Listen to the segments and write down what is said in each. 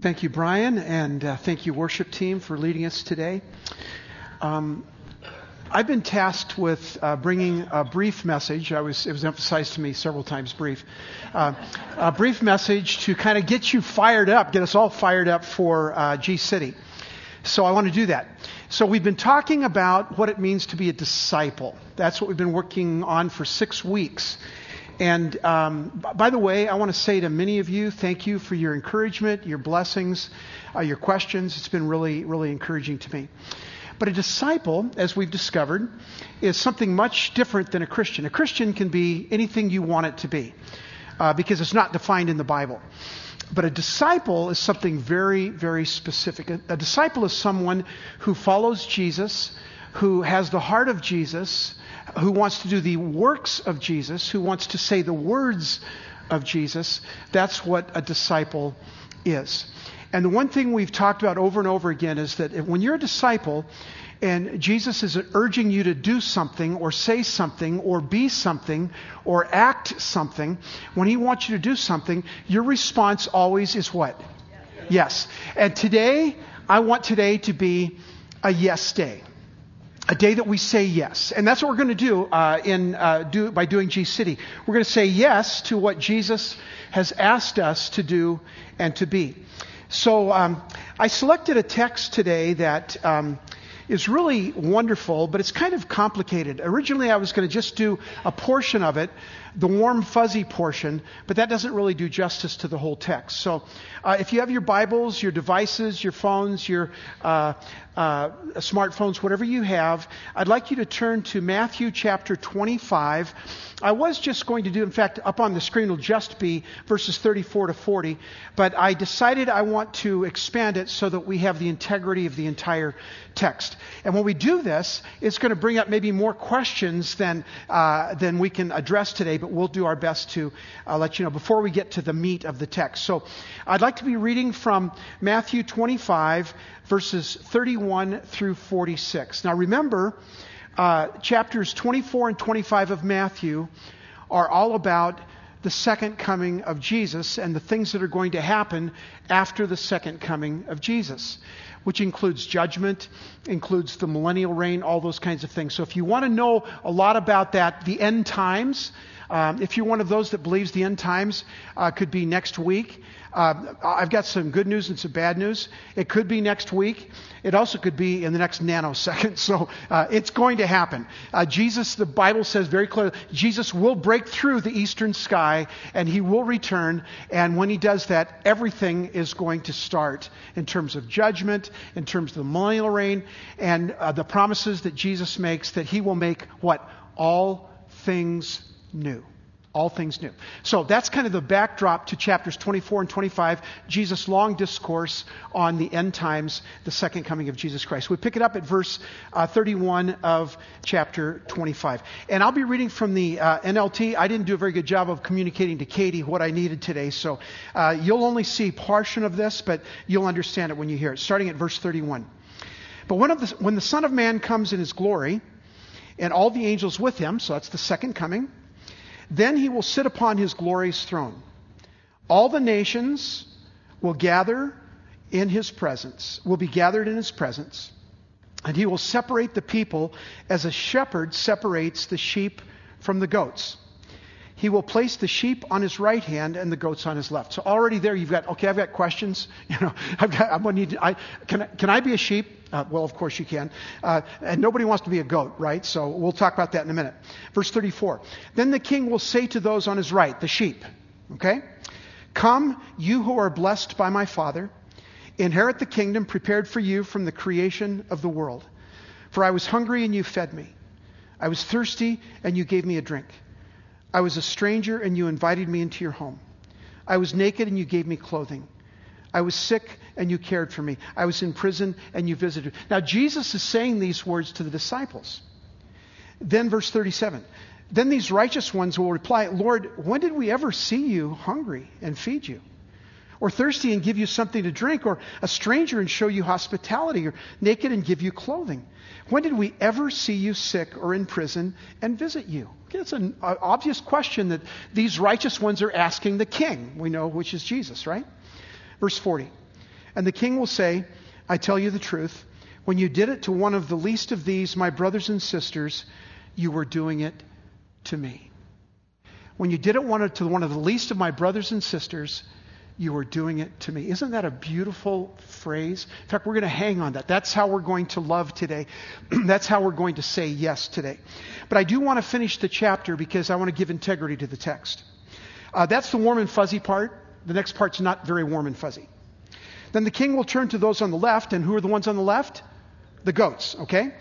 Thank you, Brian, and uh, thank you, worship team, for leading us today. Um, I've been tasked with uh, bringing a brief message. Was, it was emphasized to me several times, brief. Uh, a brief message to kind of get you fired up, get us all fired up for uh, G City. So I want to do that. So we've been talking about what it means to be a disciple. That's what we've been working on for six weeks. And um, by the way, I want to say to many of you, thank you for your encouragement, your blessings, uh, your questions. It's been really, really encouraging to me. But a disciple, as we've discovered, is something much different than a Christian. A Christian can be anything you want it to be uh, because it's not defined in the Bible. But a disciple is something very, very specific. A, a disciple is someone who follows Jesus, who has the heart of Jesus, who wants to do the works of Jesus, who wants to say the words of Jesus. That's what a disciple is. And the one thing we've talked about over and over again is that when you're a disciple and Jesus is urging you to do something or say something or be something or act something, when he wants you to do something, your response always is what? Yes. yes. And today, I want today to be a yes day a day that we say yes. And that's what we're going to do, uh, in, uh, do by doing G City. We're going to say yes to what Jesus has asked us to do and to be. So um, I selected a text today that um, is really wonderful, but it's kind of complicated. Originally, I was going to just do a portion of it, the warm, fuzzy portion, but that doesn't really do justice to the whole text. So, uh, if you have your Bibles, your devices, your phones, your uh, uh, smartphones, whatever you have, I'd like you to turn to Matthew chapter 25. I was just going to do, in fact, up on the screen will just be verses 34 to 40, but I decided I want to expand it so that we have the integrity of the entire text. And when we do this, it's going to bring up maybe more questions than, uh, than we can address today, but we'll do our best to uh, let you know before we get to the meat of the text. So I'd like to be reading from Matthew 25, verses 31 through 46. Now remember, uh, chapters 24 and 25 of Matthew are all about the second coming of Jesus and the things that are going to happen after the second coming of Jesus, which includes judgment, includes the millennial reign, all those kinds of things. So if you want to know a lot about that, the end times, um, if you're one of those that believes the end times uh, could be next week, uh, I've got some good news and some bad news. It could be next week. It also could be in the next nanosecond. So uh, it's going to happen. Uh, Jesus, the Bible says very clearly, Jesus will break through the eastern sky and he will return. And when he does that, everything is going to start in terms of judgment, in terms of the millennial reign, and uh, the promises that Jesus makes that he will make what? All things new. All things new. So that's kind of the backdrop to chapters 24 and 25, Jesus' long discourse on the end times, the second coming of Jesus Christ. We pick it up at verse uh, 31 of chapter 25. And I'll be reading from the uh, NLT. I didn't do a very good job of communicating to Katie what I needed today, so uh, you'll only see portion of this, but you'll understand it when you hear it. Starting at verse 31. But when, the, when the Son of Man comes in his glory, and all the angels with him, so that's the second coming, then he will sit upon his glorious throne. All the nations will gather in his presence, will be gathered in his presence, and he will separate the people as a shepherd separates the sheep from the goats. He will place the sheep on his right hand and the goats on his left. So already there you've got, okay, I've got questions. You know, I've got, I'm going to need, I, can, can I be a sheep? Uh, well, of course you can. Uh, and nobody wants to be a goat, right? So we'll talk about that in a minute. Verse 34. Then the king will say to those on his right, the sheep, okay? Come, you who are blessed by my Father, inherit the kingdom prepared for you from the creation of the world. For I was hungry and you fed me. I was thirsty and you gave me a drink. I was a stranger and you invited me into your home. I was naked and you gave me clothing. I was sick and you cared for me. I was in prison and you visited. Now, Jesus is saying these words to the disciples. Then, verse 37 Then these righteous ones will reply, Lord, when did we ever see you hungry and feed you? Or thirsty and give you something to drink? Or a stranger and show you hospitality? Or naked and give you clothing? When did we ever see you sick or in prison and visit you? Okay, it's an obvious question that these righteous ones are asking the king. We know which is Jesus, right? Verse 40. And the king will say, I tell you the truth. When you did it to one of the least of these, my brothers and sisters, you were doing it to me. When you did it to one of the least of my brothers and sisters, you are doing it to me. Isn't that a beautiful phrase? In fact, we're going to hang on that. That's how we're going to love today. That's how we're going to say yes today. But I do want to finish the chapter because I want to give integrity to the text. Uh, that's the warm and fuzzy part. The next part's not very warm and fuzzy. Then the king will turn to those on the left, and who are the ones on the left? The goats, okay?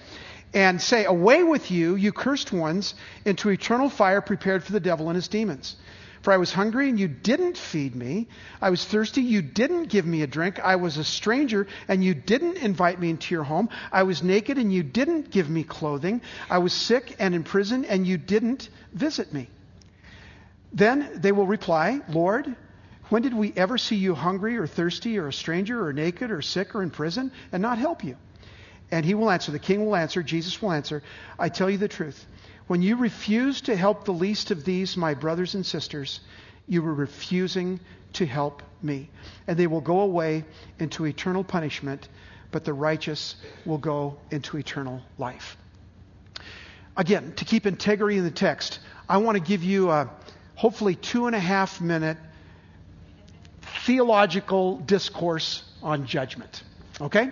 And say, Away with you, you cursed ones, into eternal fire prepared for the devil and his demons. For I was hungry and you didn't feed me. I was thirsty, you didn't give me a drink. I was a stranger and you didn't invite me into your home. I was naked and you didn't give me clothing. I was sick and in prison and you didn't visit me. Then they will reply, Lord, when did we ever see you hungry or thirsty or a stranger or naked or sick or in prison and not help you? And he will answer, the king will answer, Jesus will answer, I tell you the truth. When you refuse to help the least of these, my brothers and sisters, you were refusing to help me. And they will go away into eternal punishment, but the righteous will go into eternal life. Again, to keep integrity in the text, I want to give you a hopefully two and a half minute theological discourse on judgment. Okay?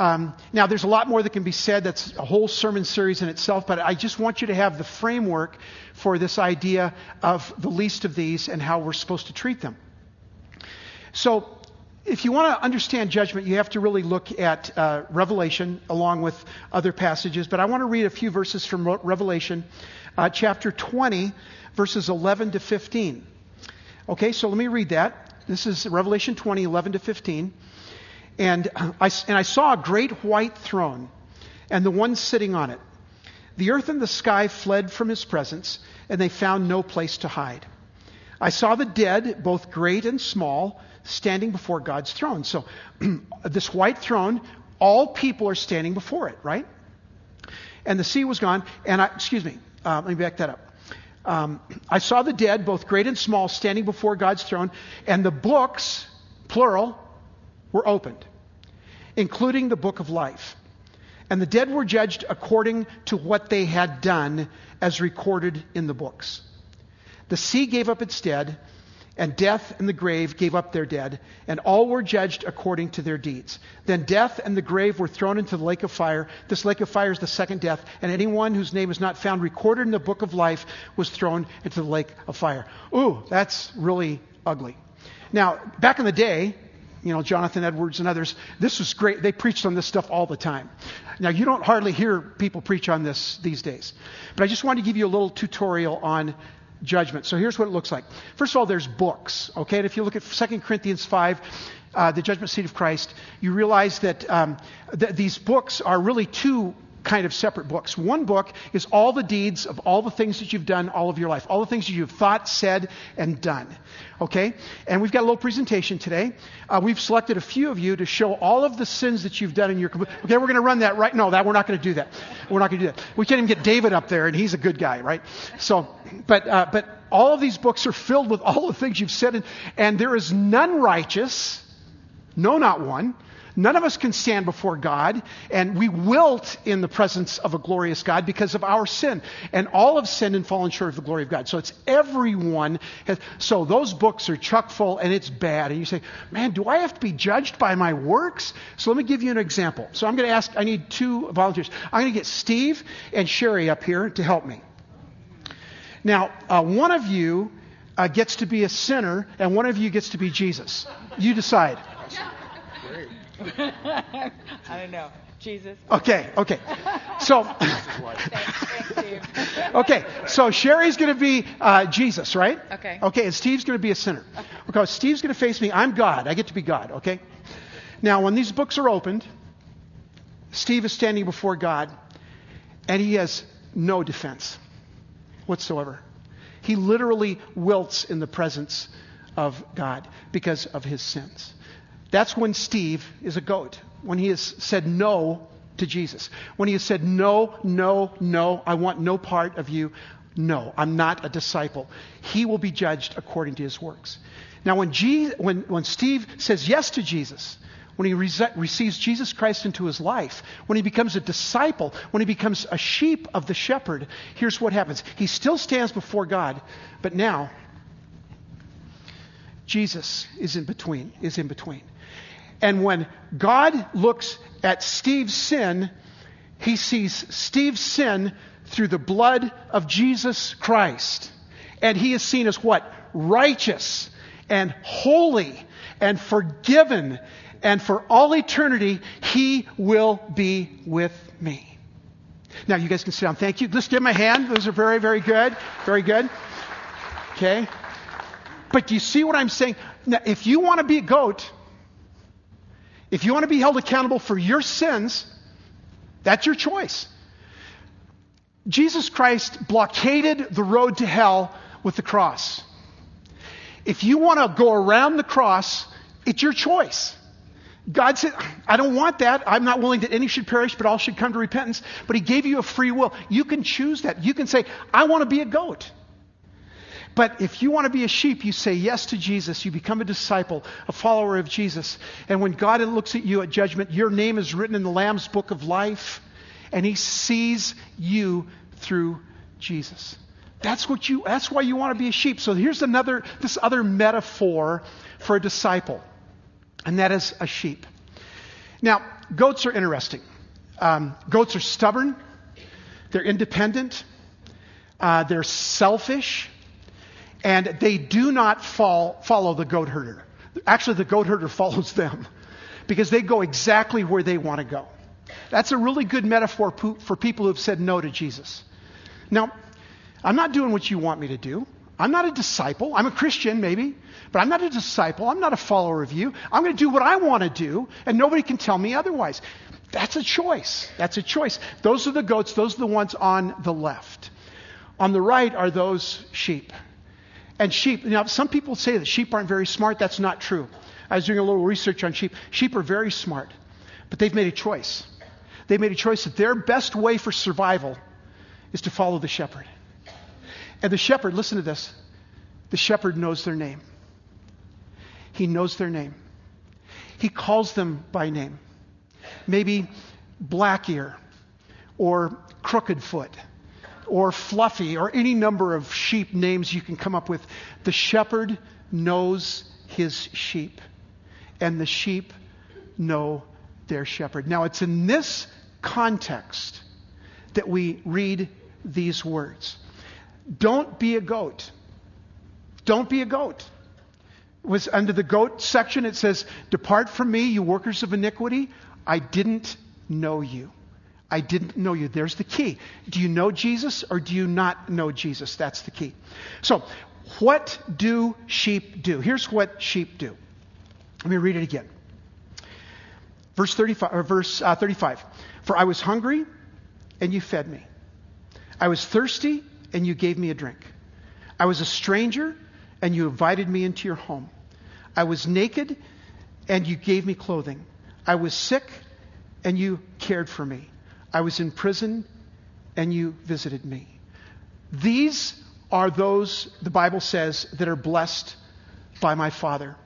Um, now, there's a lot more that can be said. That's a whole sermon series in itself, but I just want you to have the framework for this idea of the least of these and how we're supposed to treat them. So, if you want to understand judgment, you have to really look at uh, Revelation along with other passages. But I want to read a few verses from Revelation, uh, chapter 20, verses 11 to 15. Okay, so let me read that. This is Revelation 20, 11 to 15. And I, and I saw a great white throne and the one sitting on it. The earth and the sky fled from his presence, and they found no place to hide. I saw the dead, both great and small, standing before God's throne. So, this white throne, all people are standing before it, right? And the sea was gone, and I, excuse me, uh, let me back that up. Um, I saw the dead, both great and small, standing before God's throne, and the books, plural, were opened including the book of life. And the dead were judged according to what they had done as recorded in the books. The sea gave up its dead, and death and the grave gave up their dead, and all were judged according to their deeds. Then death and the grave were thrown into the lake of fire. This lake of fire is the second death, and anyone whose name is not found recorded in the book of life was thrown into the lake of fire. Ooh, that's really ugly. Now, back in the day, you know, Jonathan Edwards and others. This was great. They preached on this stuff all the time. Now, you don't hardly hear people preach on this these days. But I just wanted to give you a little tutorial on judgment. So here's what it looks like. First of all, there's books, okay? And if you look at 2 Corinthians 5, uh, the judgment seat of Christ, you realize that um, th- these books are really two kind of separate books. One book is all the deeds of all the things that you've done all of your life, all the things that you've thought, said, and done. Okay? And we've got a little presentation today. Uh, we've selected a few of you to show all of the sins that you've done in your. Okay, we're going to run that right. No, that we're not going to do that. We're not going to do that. We can't even get David up there, and he's a good guy, right? So, but uh, but all of these books are filled with all the things you've said, and, and there is none righteous, no, not one. None of us can stand before God, and we wilt in the presence of a glorious God because of our sin. And all have sinned and fallen short of the glory of God. So it's everyone. Has, so those books are chuck full, and it's bad. And you say, man, do I have to be judged by my works? So let me give you an example. So I'm going to ask, I need two volunteers. I'm going to get Steve and Sherry up here to help me. Now, uh, one of you uh, gets to be a sinner, and one of you gets to be Jesus. You decide. I don't know. Jesus. Okay, okay. So, okay, so Sherry's going to be uh, Jesus, right? Okay. Okay, and Steve's going to be a sinner. Okay, Steve's going to face me. I'm God. I get to be God, okay? Now, when these books are opened, Steve is standing before God, and he has no defense whatsoever. He literally wilts in the presence of God because of his sins. That's when Steve is a goat, when he has said no to Jesus. When he has said, No, no, no, I want no part of you. No, I'm not a disciple. He will be judged according to his works. Now, when, when, when Steve says yes to Jesus, when he re- receives Jesus Christ into his life, when he becomes a disciple, when he becomes a sheep of the shepherd, here's what happens. He still stands before God, but now Jesus is in between, is in between. And when God looks at Steve's sin, he sees Steve's sin through the blood of Jesus Christ. And he is seen as what? Righteous and holy and forgiven. And for all eternity, he will be with me. Now, you guys can sit down. Thank you. Let's give him a hand. Those are very, very good. Very good. Okay. But do you see what I'm saying? Now, if you want to be a goat, if you want to be held accountable for your sins, that's your choice. Jesus Christ blockaded the road to hell with the cross. If you want to go around the cross, it's your choice. God said, I don't want that. I'm not willing that any should perish, but all should come to repentance. But He gave you a free will. You can choose that. You can say, I want to be a goat. But if you want to be a sheep, you say yes to Jesus. You become a disciple, a follower of Jesus. And when God looks at you at judgment, your name is written in the Lamb's book of life, and He sees you through Jesus. That's what you that's why you want to be a sheep. So here's another this other metaphor for a disciple. And that is a sheep. Now, goats are interesting. Um, goats are stubborn. They're independent. Uh, they're selfish and they do not fall, follow the goat herder. Actually, the goat herder follows them because they go exactly where they want to go. That's a really good metaphor for people who have said no to Jesus. Now, I'm not doing what you want me to do. I'm not a disciple. I'm a Christian, maybe, but I'm not a disciple. I'm not a follower of you. I'm going to do what I want to do, and nobody can tell me otherwise. That's a choice. That's a choice. Those are the goats. Those are the ones on the left. On the right are those sheep. And sheep, now some people say that sheep aren't very smart. That's not true. I was doing a little research on sheep. Sheep are very smart, but they've made a choice. They made a choice that their best way for survival is to follow the shepherd. And the shepherd, listen to this the shepherd knows their name. He knows their name. He calls them by name. Maybe black ear or crooked foot or Fluffy or any number of sheep names you can come up with. The shepherd knows his sheep, and the sheep know their shepherd. Now, it's in this context that we read these words. Don't be a goat. Don't be a goat. It was under the goat section, it says, Depart from me, you workers of iniquity. I didn't know you. I didn't know you. There's the key. Do you know Jesus or do you not know Jesus? That's the key. So, what do sheep do? Here's what sheep do. Let me read it again. Verse 35, or verse uh, 35. For I was hungry and you fed me. I was thirsty and you gave me a drink. I was a stranger and you invited me into your home. I was naked and you gave me clothing. I was sick and you cared for me. I was in prison and you visited me. These are those, the Bible says, that are blessed by my Father.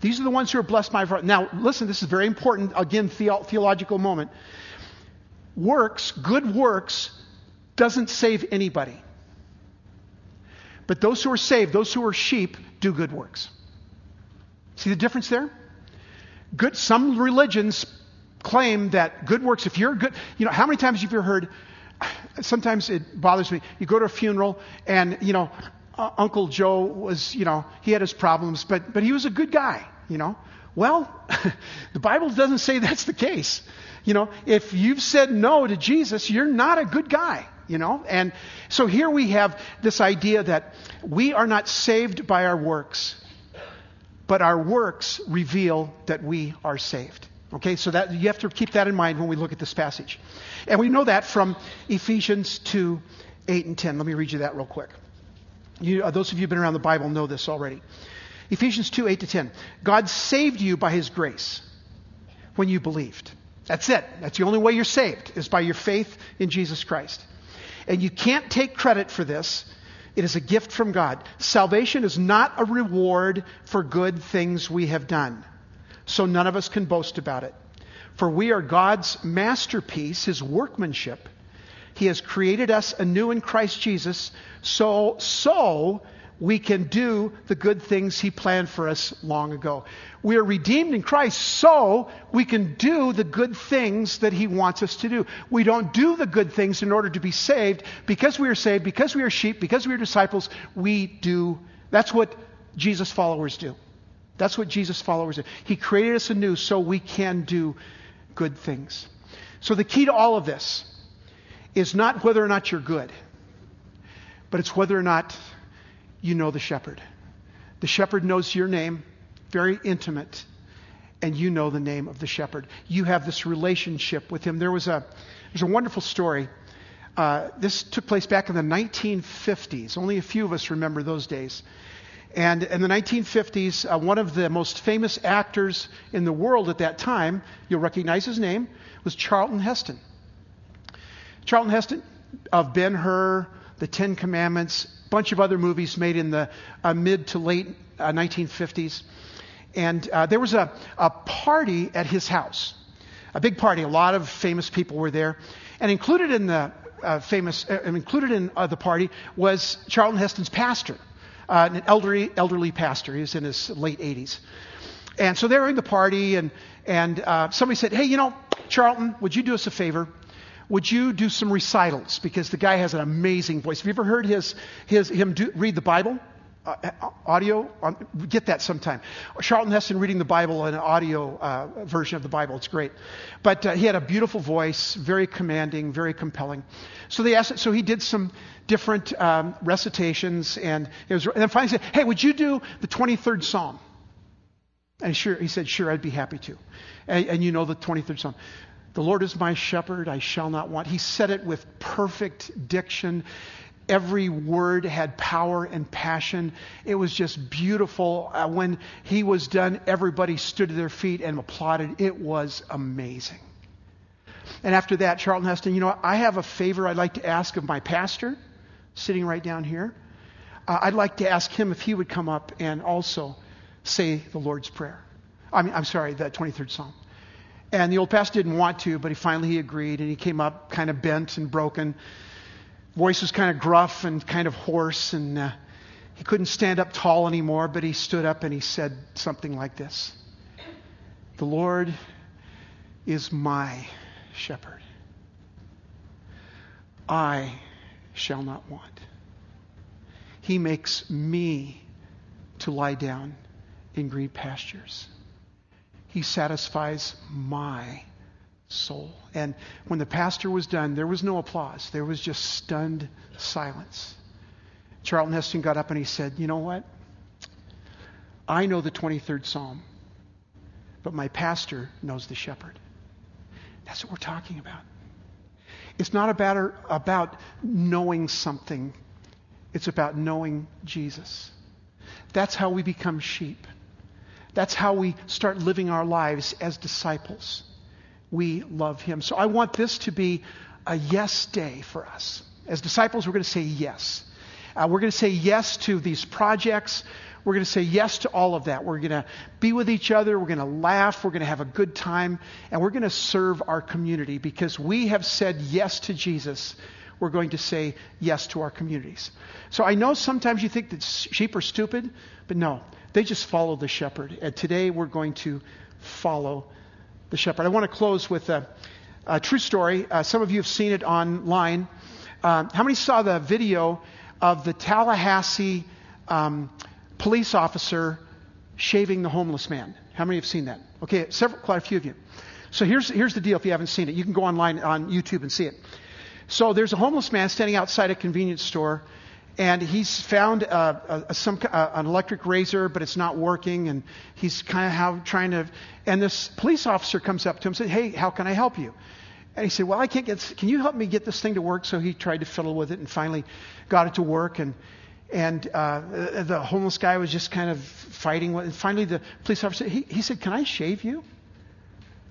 These are the ones who are blessed by my Father. Now, listen, this is very important. Again, the- theological moment. Works, good works, doesn't save anybody. But those who are saved, those who are sheep, do good works. See the difference there? Good, some religions claim that good works, if you're good, you know, how many times have you heard, sometimes it bothers me, you go to a funeral and, you know, uh, Uncle Joe was, you know, he had his problems, but, but he was a good guy, you know. Well, the Bible doesn't say that's the case. You know, if you've said no to Jesus, you're not a good guy, you know. And so here we have this idea that we are not saved by our works, but our works reveal that we are saved. Okay, so that you have to keep that in mind when we look at this passage. And we know that from Ephesians 2, 8 and 10. Let me read you that real quick. You, uh, those of you who've been around the Bible know this already. Ephesians 2, 8 to 10. God saved you by his grace when you believed. That's it. That's the only way you're saved, is by your faith in Jesus Christ. And you can't take credit for this. It is a gift from God. Salvation is not a reward for good things we have done. So none of us can boast about it. For we are God's masterpiece, His workmanship. He has created us anew in Christ Jesus so, so we can do the good things He planned for us long ago. We are redeemed in Christ so we can do the good things that He wants us to do. We don't do the good things in order to be saved. Because we are saved, because we are sheep, because we are disciples, we do. That's what Jesus followers do. That's what Jesus followers do. He created us anew so we can do good things. So the key to all of this is not whether or not you're good, but it's whether or not you know the shepherd. The shepherd knows your name, very intimate, and you know the name of the shepherd. You have this relationship with him. There was a, there's a wonderful story. Uh, this took place back in the 1950s. Only a few of us remember those days. And in the 1950s, uh, one of the most famous actors in the world at that time, you'll recognize his name, was Charlton Heston. Charlton Heston of Ben Hur, The Ten Commandments, a bunch of other movies made in the uh, mid to late uh, 1950s. And uh, there was a, a party at his house, a big party. A lot of famous people were there. And included in the uh, famous, uh, included in the party was Charlton Heston's pastor uh, an elderly, elderly pastor. He was in his late 80s. And so they're in the party, and, and uh, somebody said, Hey, you know, Charlton, would you do us a favor? Would you do some recitals? Because the guy has an amazing voice. Have you ever heard his, his, him do, read the Bible? Uh, audio, get that sometime. Charlton Heston reading the Bible, in an audio uh, version of the Bible. It's great. But uh, he had a beautiful voice, very commanding, very compelling. So they asked, so he did some different um, recitations, and, was, and then finally said, "Hey, would you do the 23rd Psalm?" And sure, he said, "Sure, I'd be happy to." And, and you know the 23rd Psalm. The Lord is my shepherd; I shall not want. He said it with perfect diction. Every word had power and passion. It was just beautiful. Uh, when he was done, everybody stood to their feet and applauded. It was amazing. And after that, Charlton Heston, you know, I have a favor I'd like to ask of my pastor sitting right down here. Uh, I'd like to ask him if he would come up and also say the Lord's Prayer. I mean, I'm sorry, the 23rd Psalm. And the old pastor didn't want to, but he finally he agreed, and he came up kind of bent and broken. Voice was kind of gruff and kind of hoarse, and uh, he couldn't stand up tall anymore, but he stood up and he said something like this The Lord is my shepherd. I shall not want. He makes me to lie down in green pastures. He satisfies my soul. And when the pastor was done, there was no applause. There was just stunned silence. Charlton Heston got up and he said, You know what? I know the 23rd Psalm, but my pastor knows the shepherd. That's what we're talking about. It's not about, about knowing something, it's about knowing Jesus. That's how we become sheep. That's how we start living our lives as disciples. We love Him. So I want this to be a yes day for us. As disciples, we're going to say yes. Uh, we're going to say yes to these projects. We're going to say yes to all of that. We're going to be with each other. We're going to laugh. We're going to have a good time. And we're going to serve our community because we have said yes to Jesus. We're going to say yes to our communities. So I know sometimes you think that sheep are stupid, but no, they just follow the shepherd. And today we're going to follow the shepherd. I want to close with a, a true story. Uh, some of you have seen it online. Uh, how many saw the video of the Tallahassee um, police officer shaving the homeless man. How many have seen that? Okay, several, quite a few of you. So here's, here's the deal if you haven't seen it. You can go online on YouTube and see it. So there's a homeless man standing outside a convenience store, and he's found a, a, some, an electric razor, but it's not working, and he's kind of trying to. And this police officer comes up to him and says, Hey, how can I help you? And he said, Well, I can't get, can you help me get this thing to work? So he tried to fiddle with it and finally got it to work. And and uh, the homeless guy was just kind of fighting. With, finally, the police officer he, he said, "Can I shave you?"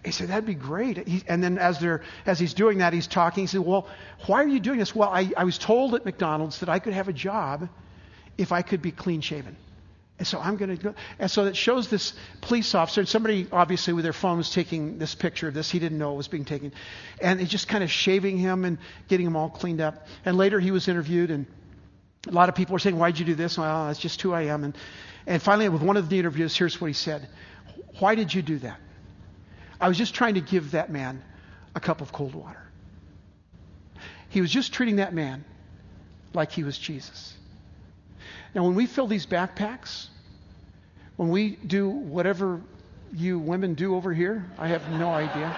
He said, that'd be great. He, and then as, they're, as he's doing that, he's talking. He said, well, why are you doing this? Well, I, I was told at McDonald's that I could have a job if I could be clean shaven. And so I'm going to go. And so it shows this police officer, and somebody obviously with their phone was taking this picture of this. He didn't know it was being taken. And he's just kind of shaving him and getting him all cleaned up. And later he was interviewed, and a lot of people were saying, Why'd you do this? Well, that's just who I am. And, and finally, with one of the interviews, here's what he said Why did you do that? I was just trying to give that man a cup of cold water. He was just treating that man like he was Jesus. Now, when we fill these backpacks, when we do whatever you women do over here, I have no idea.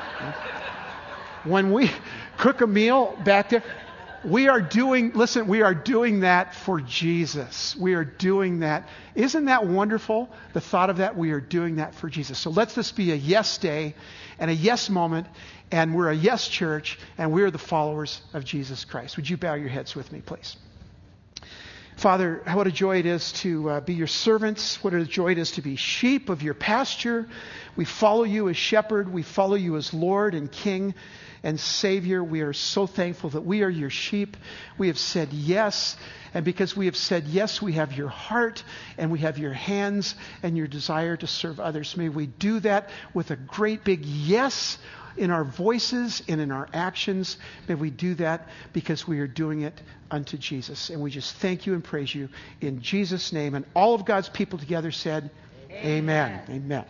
When we cook a meal back there, we are doing, listen, we are doing that for Jesus. We are doing that. Isn't that wonderful? The thought of that, we are doing that for Jesus. So let's this be a yes day and a yes moment, and we're a yes church, and we're the followers of Jesus Christ. Would you bow your heads with me, please? Father, what a joy it is to uh, be your servants. What a joy it is to be sheep of your pasture. We follow you as shepherd. We follow you as Lord and King and Savior. We are so thankful that we are your sheep. We have said yes. And because we have said yes, we have your heart and we have your hands and your desire to serve others. May we do that with a great big yes in our voices and in our actions. May we do that because we are doing it unto Jesus. And we just thank you and praise you in Jesus' name. And all of God's people together said, Amen. Amen. Amen.